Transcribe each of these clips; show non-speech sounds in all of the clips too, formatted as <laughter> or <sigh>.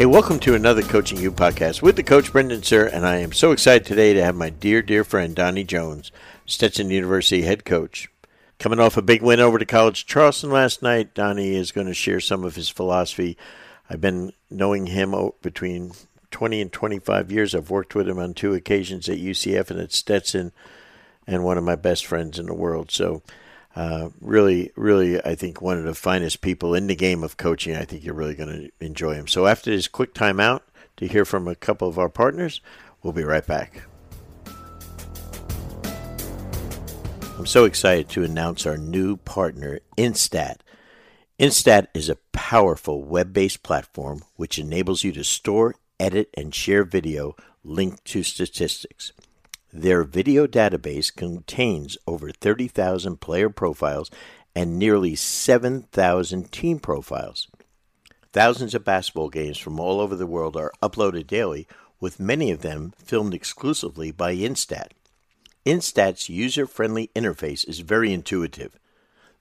Hey, welcome to another Coaching U podcast with the coach Brendan Suhr, and I am so excited today to have my dear, dear friend Donnie Jones, Stetson University head coach. Coming off a big win over to College Charleston last night, Donnie is going to share some of his philosophy. I've been knowing him between 20 and 25 years. I've worked with him on two occasions at UCF and at Stetson, and one of my best friends in the world. So uh, really, really, I think one of the finest people in the game of coaching. I think you're really going to enjoy him. So after this quick timeout to hear from a couple of our partners, we'll be right back. I'm so excited to announce our new partner, Instat. Instat is a powerful web based platform which enables you to store, edit, and share video linked to statistics. Their video database contains over 30,000 player profiles and nearly 7,000 team profiles. Thousands of basketball games from all over the world are uploaded daily, with many of them filmed exclusively by Instat. Instat's user friendly interface is very intuitive.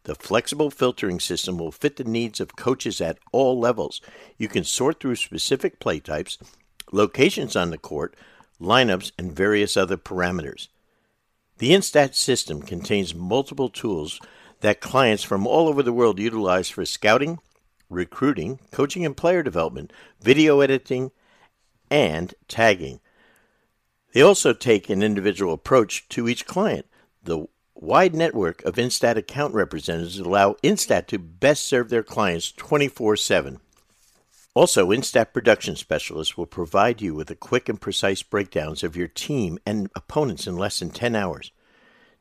The flexible filtering system will fit the needs of coaches at all levels. You can sort through specific play types, locations on the court, lineups, and various other parameters. The Instat system contains multiple tools that clients from all over the world utilize for scouting, recruiting, coaching and player development, video editing, and tagging. They also take an individual approach to each client. The wide network of Instat account representatives allow Instat to best serve their clients 24 7. Also, Instat Production Specialists will provide you with the quick and precise breakdowns of your team and opponents in less than 10 hours.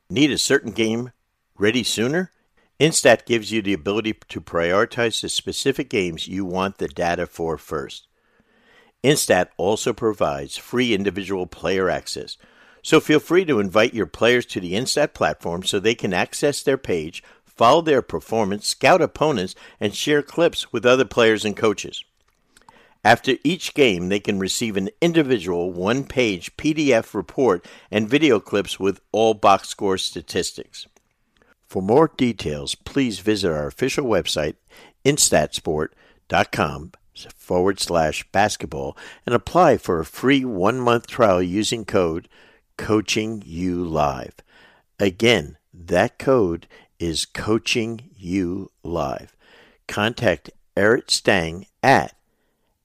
Need a certain game ready sooner? Instat gives you the ability to prioritize the specific games you want the data for first. Instat also provides free individual player access, so feel free to invite your players to the Instat platform so they can access their page, follow their performance, scout opponents, and share clips with other players and coaches. After each game, they can receive an individual one page PDF report and video clips with all box score statistics. For more details, please visit our official website, instatsport.com forward slash basketball, and apply for a free one month trial using code Coaching U Live. Again, that code is Coaching U Live. Contact Eric Stang at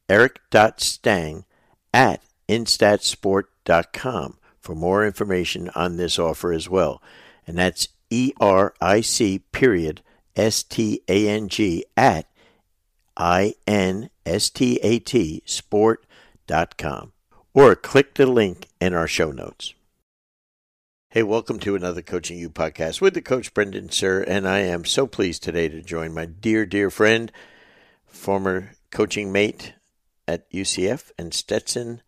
eric.stang at instatsport.com for more information on this offer as well. And that's E R I C period S T A N G at I N S T A T sport.com. Or click the link in our show notes. Hey, welcome to another Coaching U podcast with the coach Brendan Suhr, and I am so pleased today to join my dear, dear friend, former coaching mate, at UCF and Stetson,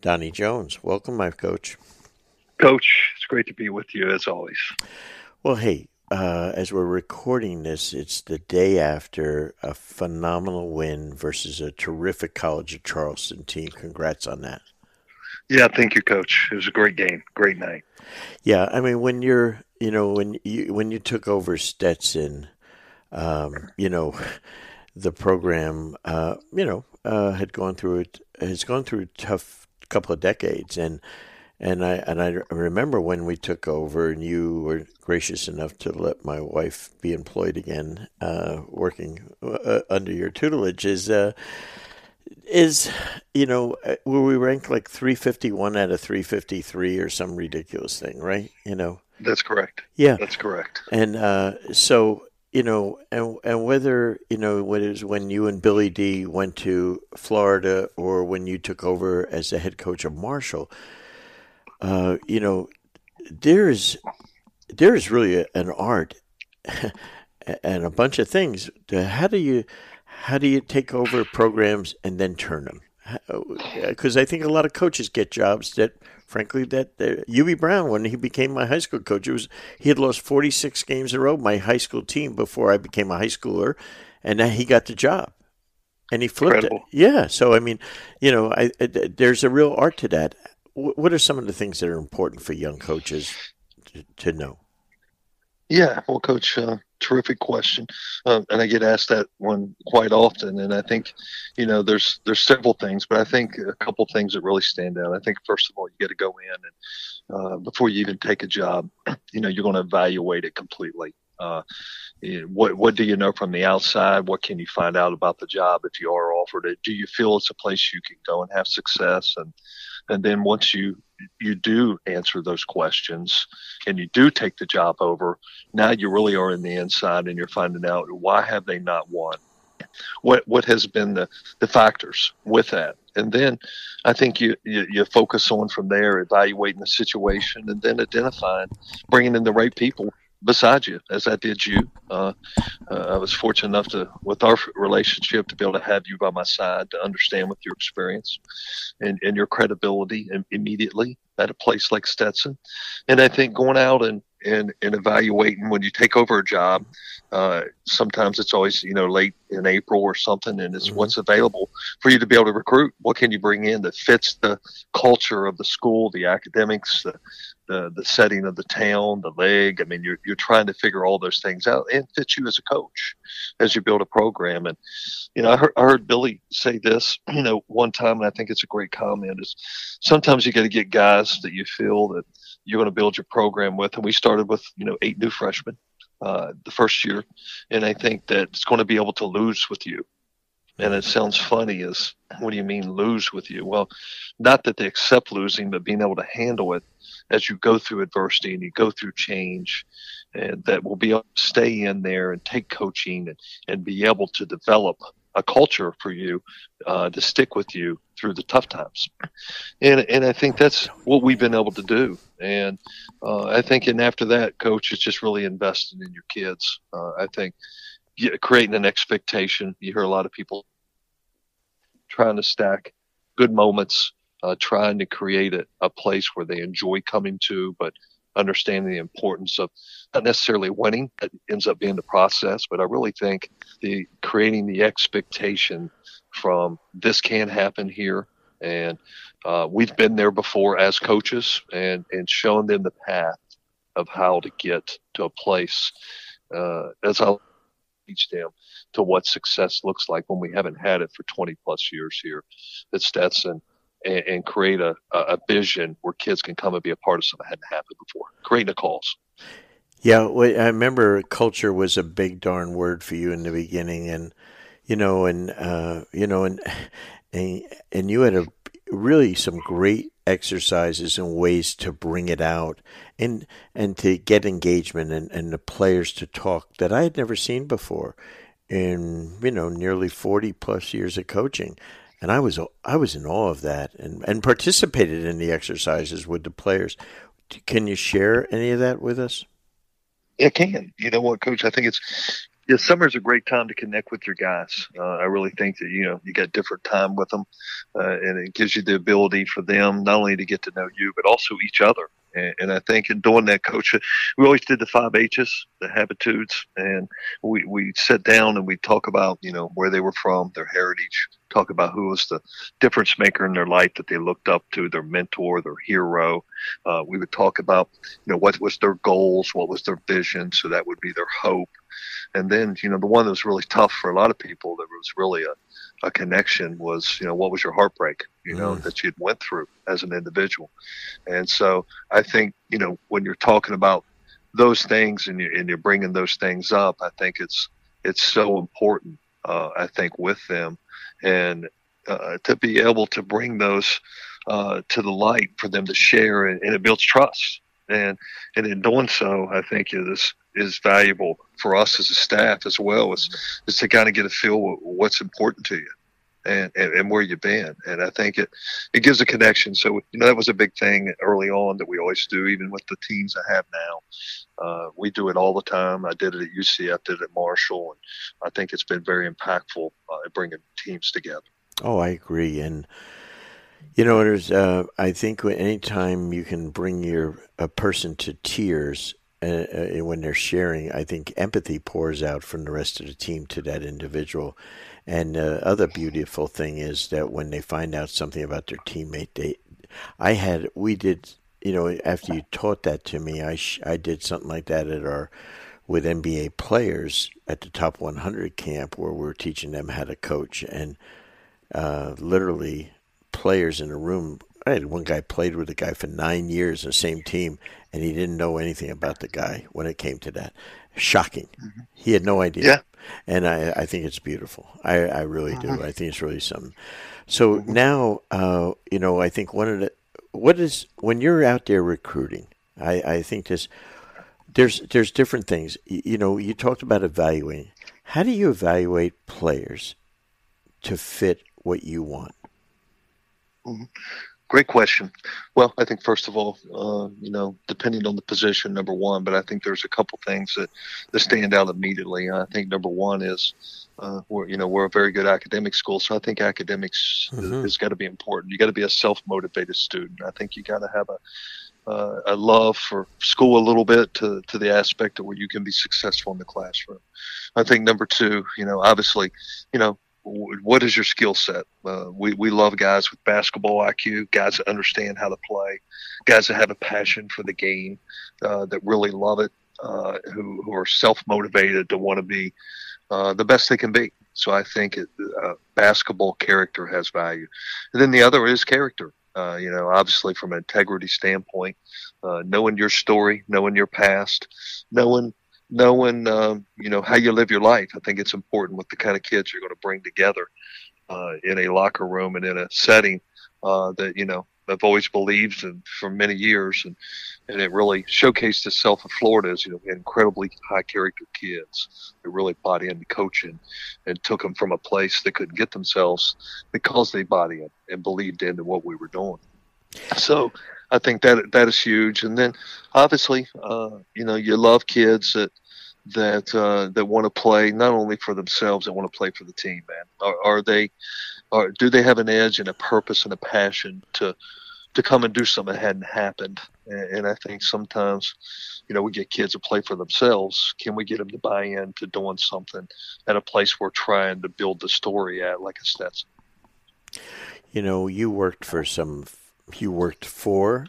Donnie Jones. Welcome, my coach. Coach, it's great to be with you as always. Well, hey, uh, as we're recording this, it's the day after a phenomenal win versus a terrific College of Charleston team. Congrats on that. Yeah, thank you, Coach. It was a great game, great night. Yeah, I mean, when you're, you know, when you when you took over Stetson, um, you know, <laughs> the program, uh, you know, uh, had gone through it has gone through a tough couple of decades, and and I and I remember when we took over, and you were gracious enough to let my wife be employed again, uh, working uh, under your tutelage. Is uh, is you know uh, where we ranked like 351 out of 353 or some ridiculous thing, right? You know. That's correct. Yeah, that's correct. And uh, so you know, and and whether you know what is when you and Billy D went to Florida or when you took over as the head coach of Marshall, uh, you know, there's there's really a, an art <laughs> and a bunch of things. To, how do you how do you take over programs and then turn them? Because I think a lot of coaches get jobs that frankly, that uh, Hubie Brown, when he became my high school coach, it was he had lost 46 games in a row, my high school team, before I became a high schooler, and he got the job, and he flipped Incredible. it. Yeah, so I mean, you know, I, I, there's a real art to that. what are some of the things that are important for young coaches to, to know? Yeah, well, Coach, uh, terrific question, um, and I get asked that one quite often. And I think, you know, there's there's several things, but I think a couple things that really stand out. I think first of all, you got to go in and uh, before you even take a job, <clears throat> you know, you're going to evaluate it completely. Uh, what what do you know from the outside? What can you find out about the job if you are offered it? Do you feel it's a place you can go and have success? And and then once you you do answer those questions and you do take the job over, now you really are in the inside and you're finding out why have they not won? What what has been the, the factors with that? And then I think you, you, you focus on from there, evaluating the situation and then identifying, bringing in the right people beside you as I did you. Uh, uh, I was fortunate enough to, with our relationship, to be able to have you by my side to understand with your experience and, and your credibility immediately at a place like Stetson. And I think going out and, and, and evaluating when you take over a job, uh, sometimes it's always, you know, late in April or something, and it's mm-hmm. what's available for you to be able to recruit. What can you bring in that fits the culture of the school, the academics, the, the, the setting of the town, the leg. I mean, you're, you're trying to figure all those things out and fit you as a coach as you build a program. And, you know, I heard, I heard Billy say this, <clears throat> you know, one time, and I think it's a great comment is sometimes you got to get guys that you feel that you're going to build your program with. And we started with, you know, eight new freshmen uh, the first year. And I think that it's going to be able to lose with you. And it sounds funny is what do you mean lose with you? Well, not that they accept losing, but being able to handle it as you go through adversity and you go through change and that will be able to stay in there and take coaching and, and be able to develop a culture for you uh, to stick with you through the tough times. And, and I think that's what we've been able to do. And uh, I think, and after that, coach is just really investing in your kids. Uh, I think creating an expectation. You hear a lot of people trying to stack good moments uh, trying to create a, a place where they enjoy coming to, but understanding the importance of not necessarily winning. It ends up being the process, but I really think the creating the expectation from this can happen here, and uh, we've been there before as coaches, and and shown them the path of how to get to a place. Uh, as I teach them to what success looks like when we haven't had it for 20 plus years here at Stetson and, and create a, a vision where kids can come and be a part of something that hadn't happened before. A cause. Yeah, I remember culture was a big darn word for you in the beginning, and you know, and uh, you know, and <laughs> and and you had a really some great exercises and ways to bring it out and and to get engagement and, and the players to talk that I had never seen before in you know nearly 40 plus years of coaching and I was I was in awe of that, and and participated in the exercises with the players. Can you share any of that with us? It can. You know what, Coach? I think it's yeah, summer's a great time to connect with your guys. Uh, I really think that you know you got different time with them, uh, and it gives you the ability for them not only to get to know you but also each other. And, and, I think in doing that, coach, we always did the five H's, the habitudes, and we, we sit down and we talk about, you know, where they were from, their heritage, talk about who was the difference maker in their life that they looked up to, their mentor, their hero. Uh, we would talk about, you know, what was their goals, what was their vision. So that would be their hope. And then, you know, the one that was really tough for a lot of people that was really a, a connection was, you know, what was your heartbreak, you know, mm. that you'd went through as an individual. And so I think, you know, when you're talking about those things and, you're, and you're bringing those things up, I think it's, it's so important, uh, I think with them and, uh, to be able to bring those, uh, to the light for them to share and, and it builds trust. And, and in doing so, I think is, is valuable for us as a staff as well is, is to kind of get a feel what's important to you and, and, and, where you've been. And I think it, it gives a connection. So, you know, that was a big thing early on that we always do, even with the teams I have now. Uh, we do it all the time. I did it at UCF, did it at Marshall, and I think it's been very impactful uh, bringing teams together. Oh, I agree. And, you know, there's, uh, I think anytime you can bring your a person to tears uh, uh, when they're sharing, I think empathy pours out from the rest of the team to that individual. And the other beautiful thing is that when they find out something about their teammate, they, I had, we did, you know, after you taught that to me, I, sh- I did something like that at our with NBA players at the top 100 camp where we're teaching them how to coach and uh, literally players in a room. I had one guy played with a guy for nine years in the same team, and he didn't know anything about the guy when it came to that. Shocking. Mm-hmm. He had no idea. Yeah. And I, I think it's beautiful. I, I really do. Mm-hmm. I think it's really something. So mm-hmm. now, uh, you know, I think one of the, what is, when you're out there recruiting, I, I think this, there's, there's different things. You, you know, you talked about evaluating. How do you evaluate players to fit what you want? Mm-hmm. Great question. Well, I think first of all, uh, you know, depending on the position, number one, but I think there's a couple things that, that stand out immediately. I think number one is, uh, we're, you know, we're a very good academic school, so I think academics mm-hmm. has got to be important. You got to be a self-motivated student. I think you got to have a uh, a love for school a little bit to, to the aspect of where you can be successful in the classroom. I think number two, you know, obviously, you know, what is your skill set? Uh, we, we love guys with basketball IQ, guys that understand how to play, guys that have a passion for the game, uh, that really love it, uh, who, who are self motivated to want to be uh, the best they can be. So I think it, uh, basketball character has value. And then the other is character. Uh, you know, obviously from an integrity standpoint, knowing your story, knowing your past, knowing knowing um, you know how you live your life. I think it's important with the kind of kids you're going to bring together uh, in a locker room and in a setting uh, that you know I've always believed in for many years, and and it really showcased itself in Florida as you know incredibly high character kids that really bought into coaching and took them from a place they couldn't get themselves because they bought in and believed in what we were doing. So I think that that is huge. And then obviously, uh, you know, you love kids that that uh, that want to play not only for themselves, they want to play for the team. Man, are, are they? Are, do they have an edge and a purpose and a passion to to come and do something that hadn't happened? And, and I think sometimes, you know, we get kids to play for themselves. Can we get them to buy into doing something at a place we're trying to build the story at, like a Stetson? You know, you worked for some. You worked for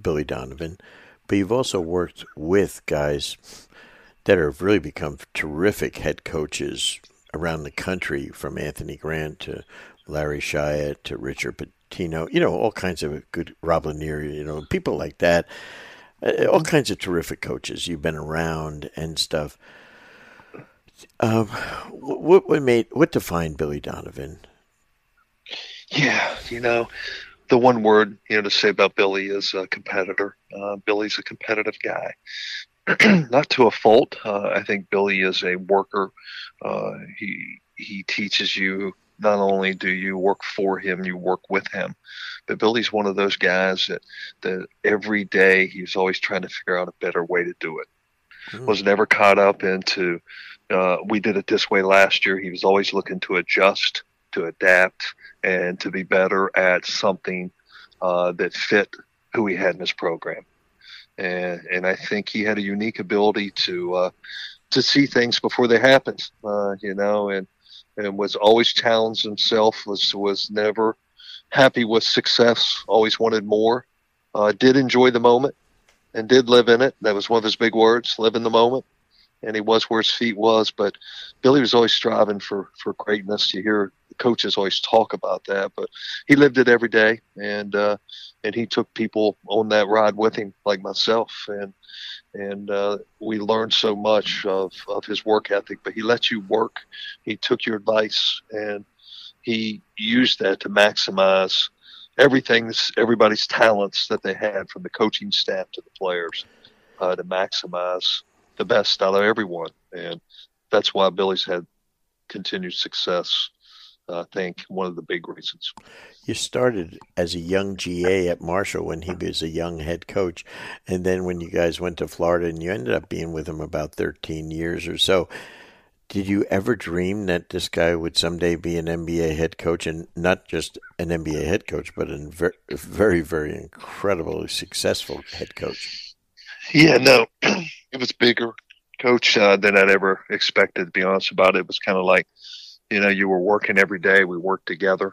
Billy Donovan, but you've also worked with guys that have really become terrific head coaches around the country, from Anthony Grant to Larry Shyatt to Richard Pitino, you know, all kinds of good Rob Lanier, you know, people like that, uh, all kinds of terrific coaches you've been around and stuff. Um, what, what made what defined Billy Donovan? Yeah, you know, the one word you know to say about Billy is a competitor. Uh, Billy's a competitive guy. <clears throat> not to a fault. Uh, I think Billy is a worker. Uh, he he teaches you not only do you work for him, you work with him. But Billy's one of those guys that that every day he's always trying to figure out a better way to do it. Mm. Was never caught up into uh, we did it this way last year. He was always looking to adjust, to adapt, and to be better at something uh, that fit who he had in his program and and I think he had a unique ability to uh, to see things before they happened. Uh, you know, and and was always challenged himself. Was was never happy with success. Always wanted more. Uh, did enjoy the moment and did live in it. That was one of his big words: live in the moment. And he was where his feet was, but Billy was always striving for for greatness. You hear coaches always talk about that, but he lived it every day, and uh, and he took people on that ride with him, like myself, and and uh, we learned so much of of his work ethic. But he let you work. He took your advice, and he used that to maximize everything's everybody's talents that they had, from the coaching staff to the players, uh, to maximize the best out of everyone, and that's why Billy's had continued success I think one of the big reasons. You started as a young GA at Marshall when he was a young head coach, and then when you guys went to Florida and you ended up being with him about 13 years or so. Did you ever dream that this guy would someday be an NBA head coach and not just an NBA head coach, but a very, very incredibly successful head coach? Yeah, no, <clears throat> it was bigger, coach, uh, than I'd ever expected. To be honest about it, it was kind of like you know, you were working every day. We worked together.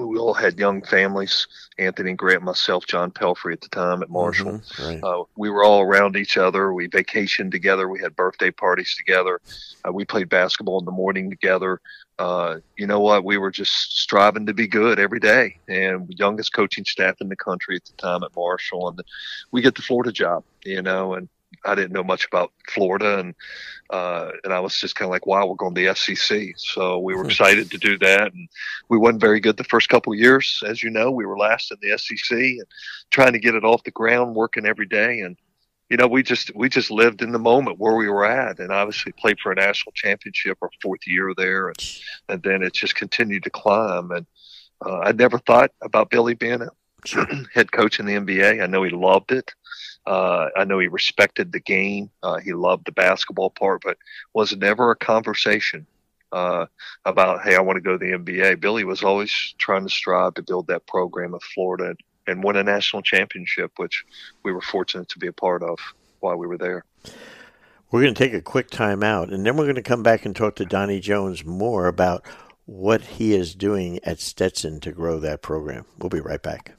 we all had young families. Anthony Grant, myself, John Pelphrey at the time at Marshall. Mm-hmm, right. uh, we were all around each other. We vacationed together. We had birthday parties together. Uh, we played basketball in the morning together. Uh, you know what? We were just striving to be good every day, and youngest coaching staff in the country at the time at Marshall, and we get the Florida job. You know, and I didn't know much about Florida, and uh, and I was just kind of like, wow, we're going to the SEC. So we were hmm. excited to do that, and we wasn't very good the first couple of years, as you know. We were last in the SEC, and trying to get it off the ground, working every day, and you know, we just we just lived in the moment where we were at, and obviously played for a national championship our fourth year there, and and then it just continued to climb. And uh, I never thought about Billy being a <clears throat> head coach in the NBA. I know he loved it. Uh, I know he respected the game. Uh, he loved the basketball part, but was never a conversation uh, about, hey, I want to go to the NBA. Billy was always trying to strive to build that program of Florida and, and win a national championship, which we were fortunate to be a part of while we were there. We're going to take a quick time out, and then we're going to come back and talk to Donnie Jones more about what he is doing at Stetson to grow that program. We'll be right back.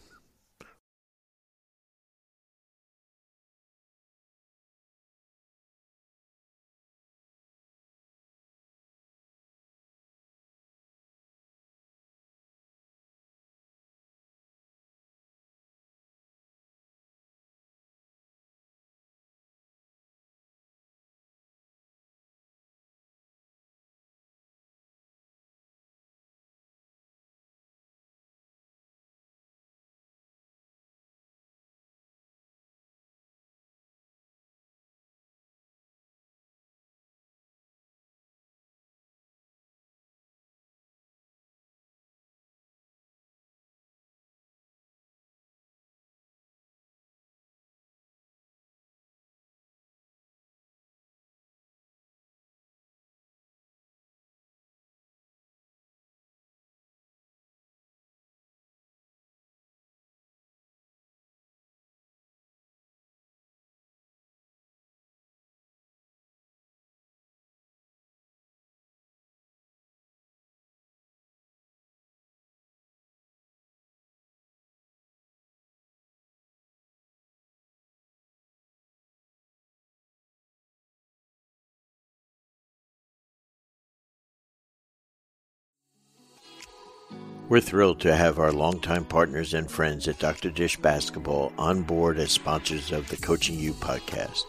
We're thrilled to have our longtime partners and friends at Dr. Dish Basketball on board as sponsors of the Coaching U podcast.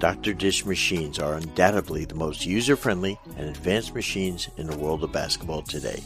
Dr. Dish machines are undoubtedly the most user friendly and advanced machines in the world of basketball today.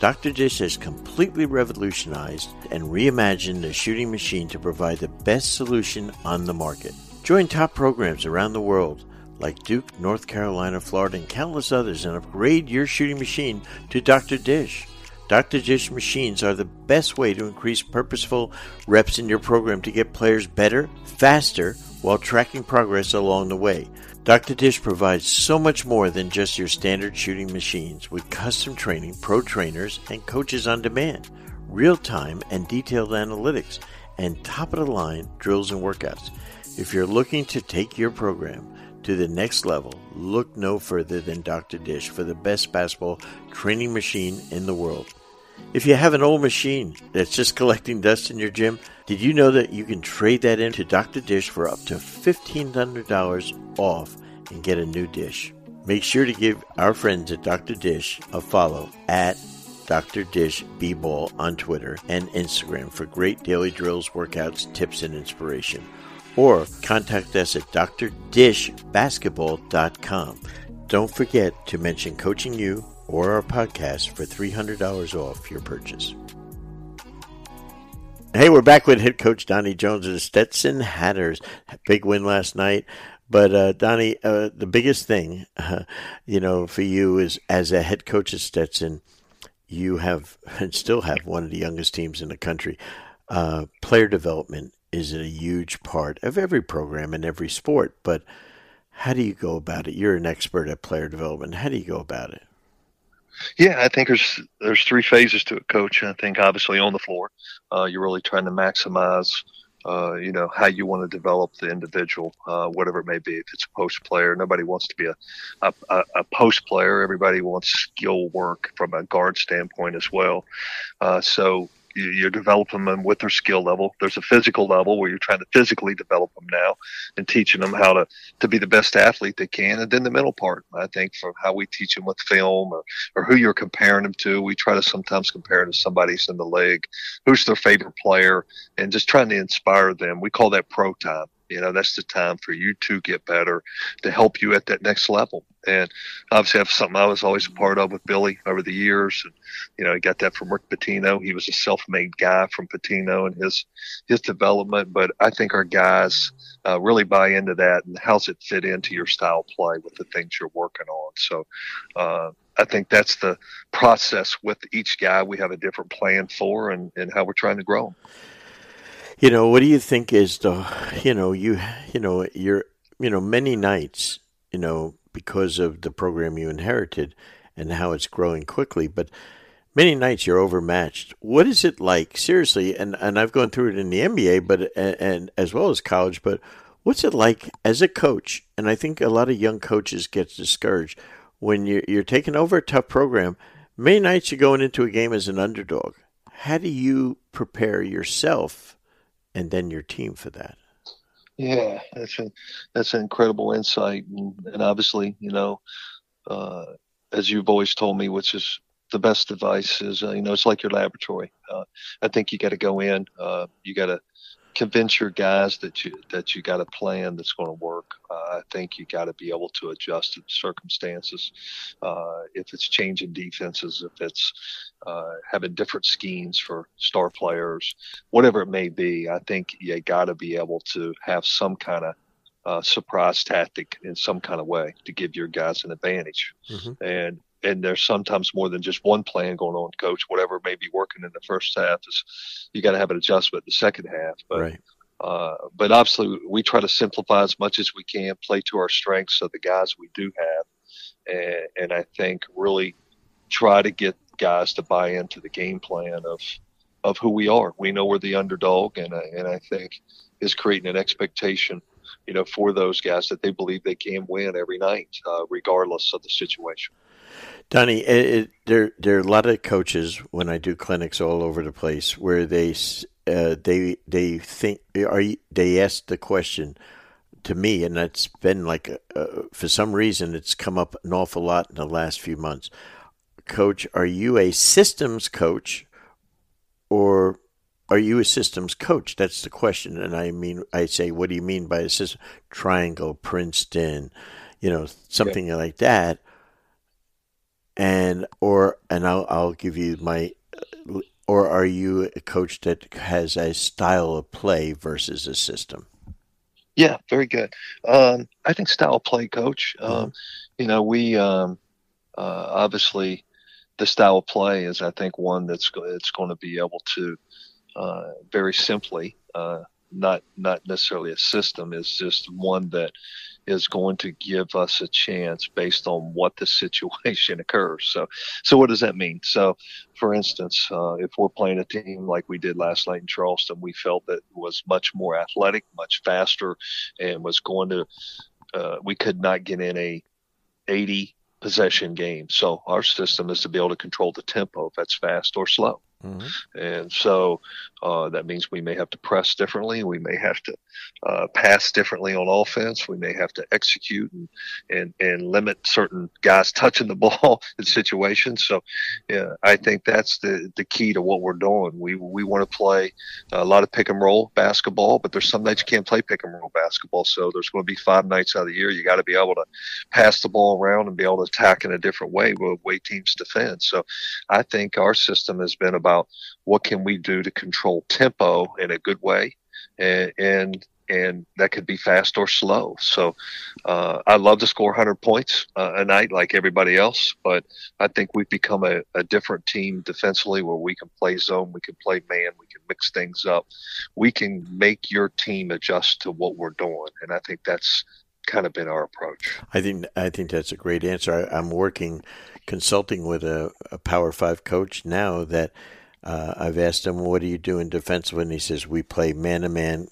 Dr. Dish has completely revolutionized and reimagined the shooting machine to provide the best solution on the market. Join top programs around the world like Duke, North Carolina, Florida, and countless others and upgrade your shooting machine to Dr. Dish. Dr. Dish machines are the best way to increase purposeful reps in your program to get players better, faster, while tracking progress along the way. Dr. Dish provides so much more than just your standard shooting machines with custom training, pro trainers, and coaches on demand, real time and detailed analytics, and top of the line drills and workouts. If you're looking to take your program to the next level, look no further than Dr. Dish for the best basketball training machine in the world. If you have an old machine that's just <laughs> collecting dust in your gym, did you know that you can trade that in to Dr. Dish for up to $1,500 off and get a new dish? Make sure to give our friends at Dr. Dish a follow at Dr. Dish B-Ball on Twitter and Instagram for great daily drills, workouts, tips, and inspiration or contact us at drdishbasketball.com. Don't forget to mention Coaching U or our podcast for $300 off your purchase. Hey, we're back with head coach Donnie Jones of the Stetson Hatters. Big win last night. But uh, Donnie, uh, the biggest thing, uh, you know, for you is as a head coach at Stetson, you have <laughs> and still have one of the youngest teams in the country. Uh, player development is a huge part of every program and every sport. But how do you go about it? You're an expert at player development. How do you go about it? Yeah, I think there's there's three phases to it, coach. I think obviously on the floor, uh, you're really trying to maximize uh, you know how you want to develop the individual, uh, whatever it may be. If it's a post player, nobody wants to be a, a, a post player. Everybody wants skill work from a guard standpoint as well. Uh, so you're developing them with their skill level. There's a physical level where you're trying to physically develop them now and teaching them how to, to be the best athlete they can. And then the mental part, I think, from how we teach them with film or, or who you're comparing them to. We try to sometimes compare to somebody's in the league, who's their favorite player, and just trying to inspire them. We call that pro time. You know, that's the time for you to get better to help you at that next level. And obviously, that's something I was always a part of with Billy over the years. And, you know, I got that from Rick Pitino. He was a self made guy from Pitino and his, his development. But I think our guys uh, really buy into that and how's it fit into your style play with the things you're working on. So, uh, I think that's the process with each guy. We have a different plan for and, and how we're trying to grow. You know, what do you think is the, you know, you, you know, you're, you know, many nights, you know, because of the program you inherited and how it's growing quickly, but many nights you're overmatched. What is it like, seriously? And and I've gone through it in the NBA, but and, and as well as college. But what's it like as a coach? And I think a lot of young coaches get discouraged when you're you're taking over a tough program. Many nights you're going into a game as an underdog. How do you prepare yourself and then your team for that. Yeah, that's a, that's an incredible insight, and, and obviously, you know, uh, as you've always told me, which is the best advice is, uh, you know, it's like your laboratory. Uh, I think you got to go in, uh, you got to convince your guys that you that you got a plan that's going to work. Uh, I think you got to be able to adjust to circumstances. Uh, if it's changing defenses, if it's uh, having different schemes for star players, whatever it may be, I think you got to be able to have some kind of uh, surprise tactic in some kind of way to give your guys an advantage. Mm-hmm. And and there's sometimes more than just one plan going on, coach. Whatever may be working in the first half is you got to have an adjustment in the second half. But right. uh, but obviously we try to simplify as much as we can, play to our strengths of the guys we do have, and, and I think really try to get guys to buy into the game plan of of who we are. We know we're the underdog, and and I think is creating an expectation you know, for those guys that they believe they can win every night, uh, regardless of the situation. Donnie, it, it, there there are a lot of coaches when I do clinics all over the place where they uh, they they think are you, they ask the question to me, and that's been like uh, for some reason it's come up an awful lot in the last few months. Coach, are you a systems coach, or are you a systems coach? That's the question. And I mean, I say, what do you mean by a system? Triangle, Princeton, you know, something yeah. like that and or and I'll I'll give you my or are you a coach that has a style of play versus a system? Yeah, very good. Um, I think style of play, coach. Um, mm-hmm. you know, we um, uh, obviously the style of play is, I think, one that's it's going to be able to uh, very simply, uh, not not necessarily a system, is just one that is going to give us a chance based on what the <laughs> situation occurs. So, so what does that mean? So, for instance, uh, if we're playing a team like we did last night in Charleston, we felt that was much more athletic, much faster, and was going to. Uh, we could not get in a 80 possession game. So our system is to be able to control the tempo if that's fast or slow. Mm-hmm. And so uh, that means we may have to press differently. We may have to uh, pass differently on offense. We may have to execute and, and, and limit certain guys touching the <laughs> ball in situations. So yeah, I think that's the, the key to what we're doing. We, we want to play a lot of pick and roll basketball, but there's some nights you can't play pick and roll basketball. So there's going to be five nights out of the year. You got to be able to pass the ball around and be able to attack in a different way with way teams defend. So I think our system has been about about what can we do to control tempo in a good way, and and, and that could be fast or slow. So uh, I love to score 100 points uh, a night like everybody else, but I think we've become a, a different team defensively where we can play zone, we can play man, we can mix things up, we can make your team adjust to what we're doing, and I think that's kind of been our approach. I think I think that's a great answer. I, am working consulting with a, a Power Five coach now that Uh, I've asked him, "What are you doing defensively?" And he says, "We play man to man."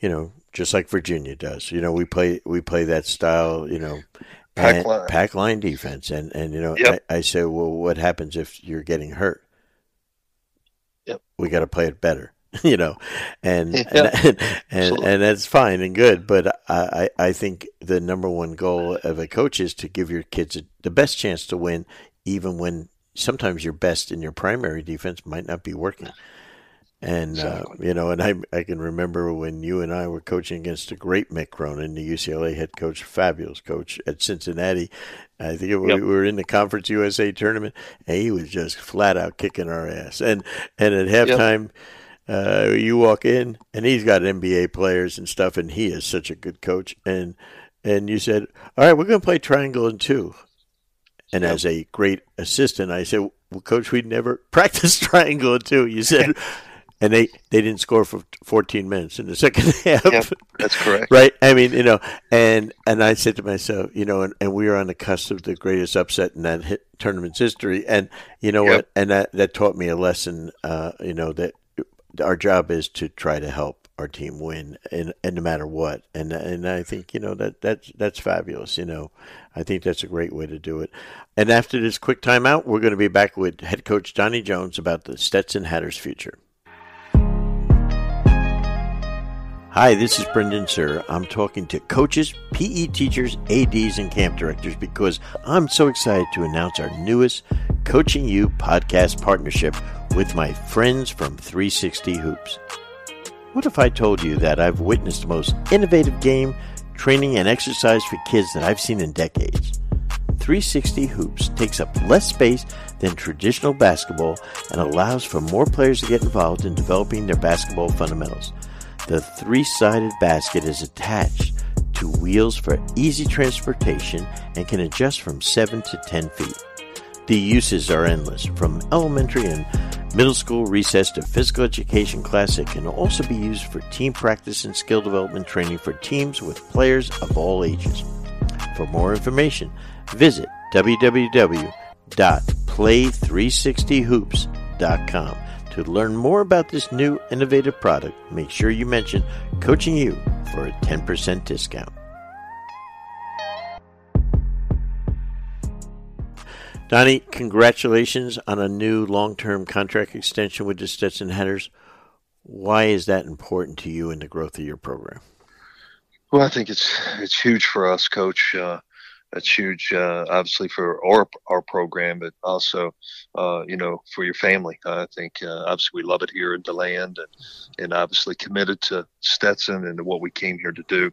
You know, just like Virginia does. You know, we play we play that style. You know, pack line, pack line defense, and and you know, yep. I, I say, well, what happens if you're getting hurt? Yep, we got to play it better. <laughs> you know, and and <laughs> and, and, and, that's fine and good. But I, I think the number one goal of a coach is to give your kids a, the best chance to win, even when sometimes your best in your primary defense might not be working. And exactly. uh, you know, and I I can remember when you and I were coaching against a great Mick Cronin, the UCLA head coach, fabulous coach at Cincinnati. I think yep. we were in the Conference USA tournament, and he was just flat out kicking our ass. And and at halftime. Yep uh, you walk in and he's got NBA players and stuff, and he is such a good coach. And and you said, "All right, we're going to play triangle and two. And yep. as a great assistant, I said, "Well, coach, we'd never <laughs> practiced triangle two. You said, and they they didn't score for 14 minutes in the second <laughs> half. Yep, that's correct. right? I mean, you know, and and I said to myself, you know, and, and we were on the cusp of the greatest upset in that hit, tournament's history, and you know yep. what? And that that taught me a lesson. Uh, you know that our job is to try to help our team win, and, and no matter what. And and I think you know that that's that's fabulous. You know, I think that's a great way to do it. And after this quick timeout, we're going to be back with head coach Donnie Jones about the Stetson Hatters' future. Hi, this is Brendan Suhr. I'm talking to coaches, PE teachers, ADs, and camp directors because I'm so excited to announce our newest Coaching U podcast partnership with my friends from 360 Hoops. What if I told you that I've witnessed the most innovative game, training, and exercise for kids that I've seen in decades? 360 Hoops takes up less space than traditional basketball and allows for more players to get involved in developing their basketball fundamentals. The three sided basket is attached to wheels for easy transportation and can adjust from 7 to 10 feet. The uses are endless, from elementary and middle school recess to physical education class. It can also be used for team practice and skill development training for teams with players of all ages. For more information, visit www.play360hoops.com. To learn more about this new innovative product, make sure you mention Coaching U for a 10% discount. Donnie, congratulations on a new long term contract extension with the Stetson Hatters. Why is that important to you in the growth of your program? Well, I think it's it's huge for us, Coach. Uh, that's huge, uh, obviously for our our program, but also, uh, you know, for your family. I think uh, obviously we love it here in DeLand, and and obviously committed to Stetson and to what we came here to do.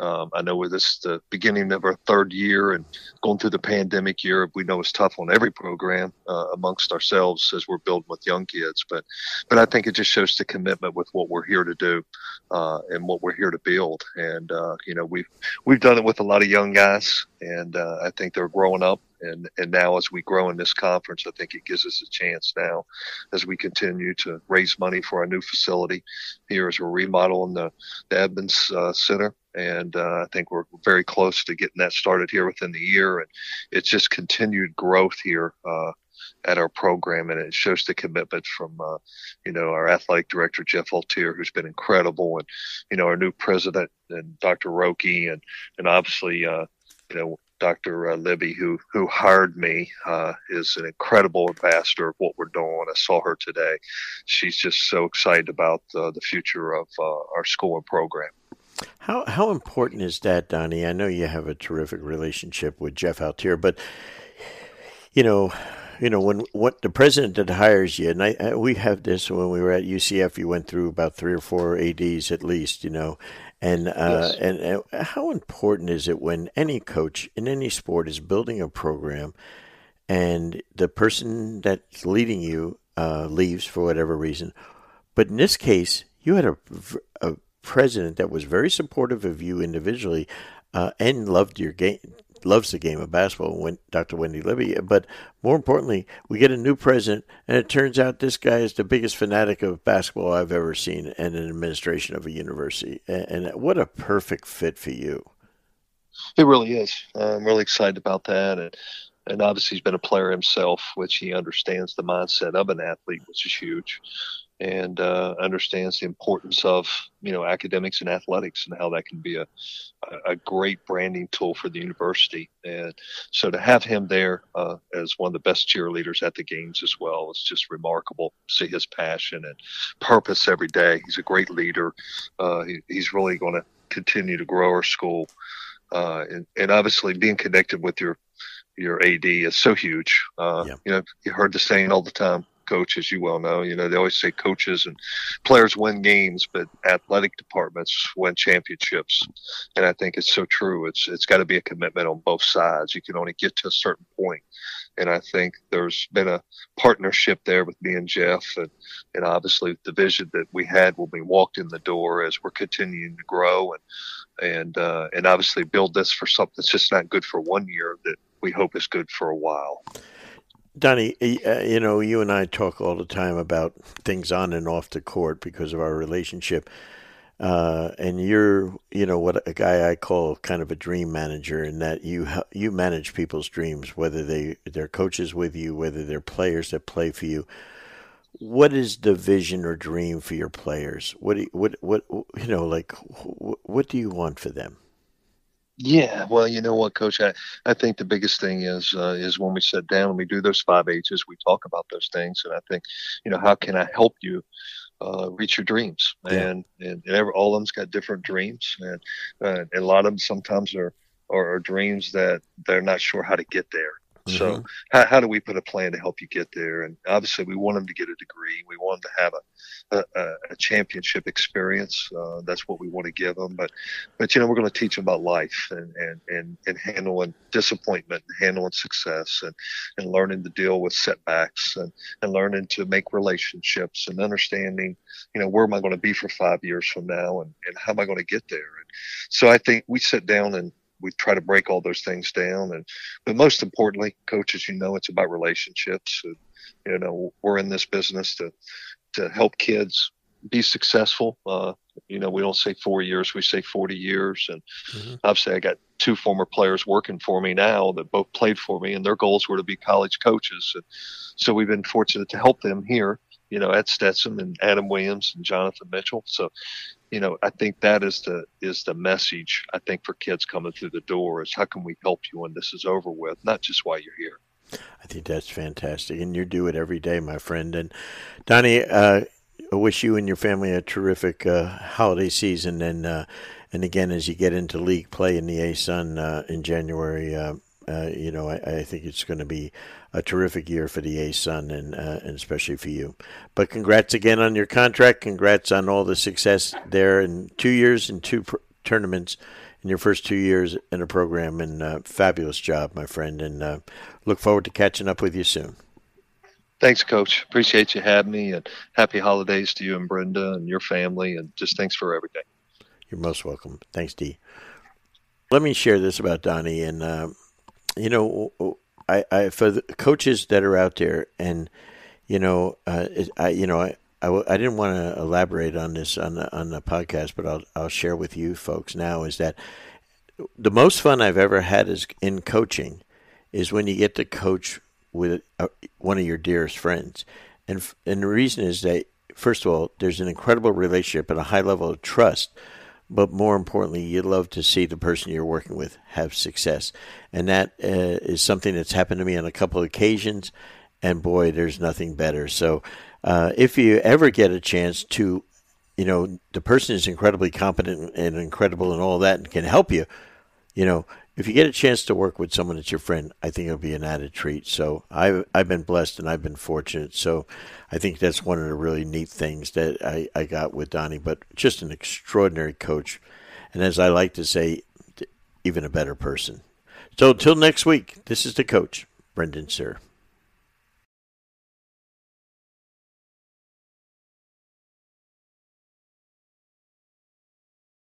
Um, I know this is the beginning of our third year and going through the pandemic year. We know it's tough on every program uh, amongst ourselves as we're building with young kids, but but I think it just shows the commitment with what we're here to do uh, and what we're here to build. And uh, you know we've we've done it with a lot of young guys, and uh, I think they're growing up and and now as we grow in this conference, I think it gives us a chance now as we continue to raise money for our new facility here as we're remodeling the, the Edmunds uh, Center. And uh, I think we're very close to getting that started here within the year. And it's just continued growth here uh, at our program, and it shows the commitment from, uh, you know, our athletic director Jeff Altier, who's been incredible, and you know, our new president and Dr. Roellke, and and obviously, uh, you know, Dr. Uh, Libby, who who hired me, uh, is an incredible ambassador of what we're doing. I saw her today. She's just so excited about uh, the future of our school and program. How how important is that, Donnie? I know you have a terrific relationship with Jeff Altier, but you know, you know when what the president that hires you, and I, I, we have this when we were at UCF. You went through about three or four ads at least, you know, and uh, yes. and, how important is it when any coach in any sport is building a program, and the person that's leading you uh, leaves for whatever reason, but in this case, you had a, a president that was very supportive of you individually uh, and loved your game, loves the game of basketball, Dr. Wendy Libby. But more importantly, we get a new president, and it turns out this guy is the biggest fanatic of basketball I've ever seen in an administration of a university. And, and what a perfect fit for you. It really is. I'm really excited about that. And and obviously he's been a player himself, which he understands the mindset of an athlete, which is huge and uh, understands the importance of you know academics and athletics and how that can be a a great branding tool for the university. And so to have him there uh, as one of the best cheerleaders at the games as well is just remarkable. See his passion and purpose every day. He's a great leader. Uh, he, he's really going to continue to grow our school. Uh, and, and obviously being connected with your your AD is so huge. Uh, yeah. You know, you heard the saying all the time: coach, as you well know. You know, they always say coaches and players win games, but athletic departments win championships. And I think it's so true. It's it's got to be a commitment on both sides. You can only get to a certain point. And I think there's been a partnership there with me and Jeff, and, and obviously the vision that we had when we walked in the door as we're continuing to grow and and uh, and obviously build this for something that's just not good for one year that we hope is good for a while. Donnie, uh, you know, you and I talk all the time about things on and off the court because of our relationship. Uh, and you're, you know, what a guy I call kind of a dream manager, in that you you manage people's dreams, whether they they're coaches with you, whether they're players that play for you. What is the vision or dream for your players? What do you, what what you know, like what do you want for them? Yeah, well, you know what, Coach, I, I think the biggest thing is uh, is when we sit down and we do those five H's, we talk about those things, and I think, you know, how can I help you uh, reach your dreams? Yeah. And and, and every, all of them's got different dreams, and, uh, and a lot of them sometimes are, are, are dreams that they're not sure how to get there. Mm-hmm. So how, how do we put a plan to help you get there? And obviously, we want them to get a degree. We want them to have a a, a championship experience. Uh, that's what we want to give them. But but you know, we're going to teach them about life and and and, and handling disappointment, and handling success, and and learning to deal with setbacks, and and learning to make relationships, and understanding, you know, where am I going to be for five years from now, and and how am I going to get there? And so I think we sit down and we try to break all those things down. And but most importantly coaches you know it's about relationships. And, you know we're in this business to to help kids be successful. Uh, you know we don't say four years we say 40 years. And mm-hmm. obviously i got two former players working for me now that both played for me and their goals were to be college coaches. And so we've been fortunate to help them here you know at stetson and adam williams and jonathan mitchell so you know, I think that is the is the message. I think for kids coming through the door is how can we help you when this is over with, not just while you're here. I think that's fantastic, and you do it every day, my friend. And Donnie, uh, I wish you and your family a terrific uh, holiday season, and uh, and again as you get into league play in the ASUN uh, in January. Uh, uh, you know, I, I, think it's going to be a terrific year for the ASUN and uh, and especially for you. But congrats again on your contract. Congrats on all the success there in two years and two pr- tournaments in your first two years in a program. And uh, fabulous job, my friend. And uh, look forward to catching up with you soon. Thanks, Coach. Appreciate you having me, and happy holidays to you and Brenda and your family. And just thanks for everything. You're most welcome. Thanks, D. Let me share this about Donnie and uh, you know, I, I for the coaches that are out there, and you know, uh, I you know, I, I, I didn't want to elaborate on this on the, on the podcast, but I'll I'll share with you folks now is that the most fun I've ever had is in coaching is when you get to coach with a, one of your dearest friends, and and the reason is that first of all, there's an incredible relationship and a high level of trust but more importantly, you'd love to see the person you're working with have success. And that uh, is something that's happened to me on a couple of occasions. And boy, there's nothing better. So uh, if you ever get a chance to, you know, the person is incredibly competent and incredible and all that and can help you, you know, if you get a chance to work with someone that's your friend, I think it'll be an added treat. So I've I've been blessed and I've been fortunate. So I think that's one of the really neat things that I, I got with Donnie. But just an extraordinary coach, and as I like to say, even a better person. So until next week, this is the coach, Brendan Suhr.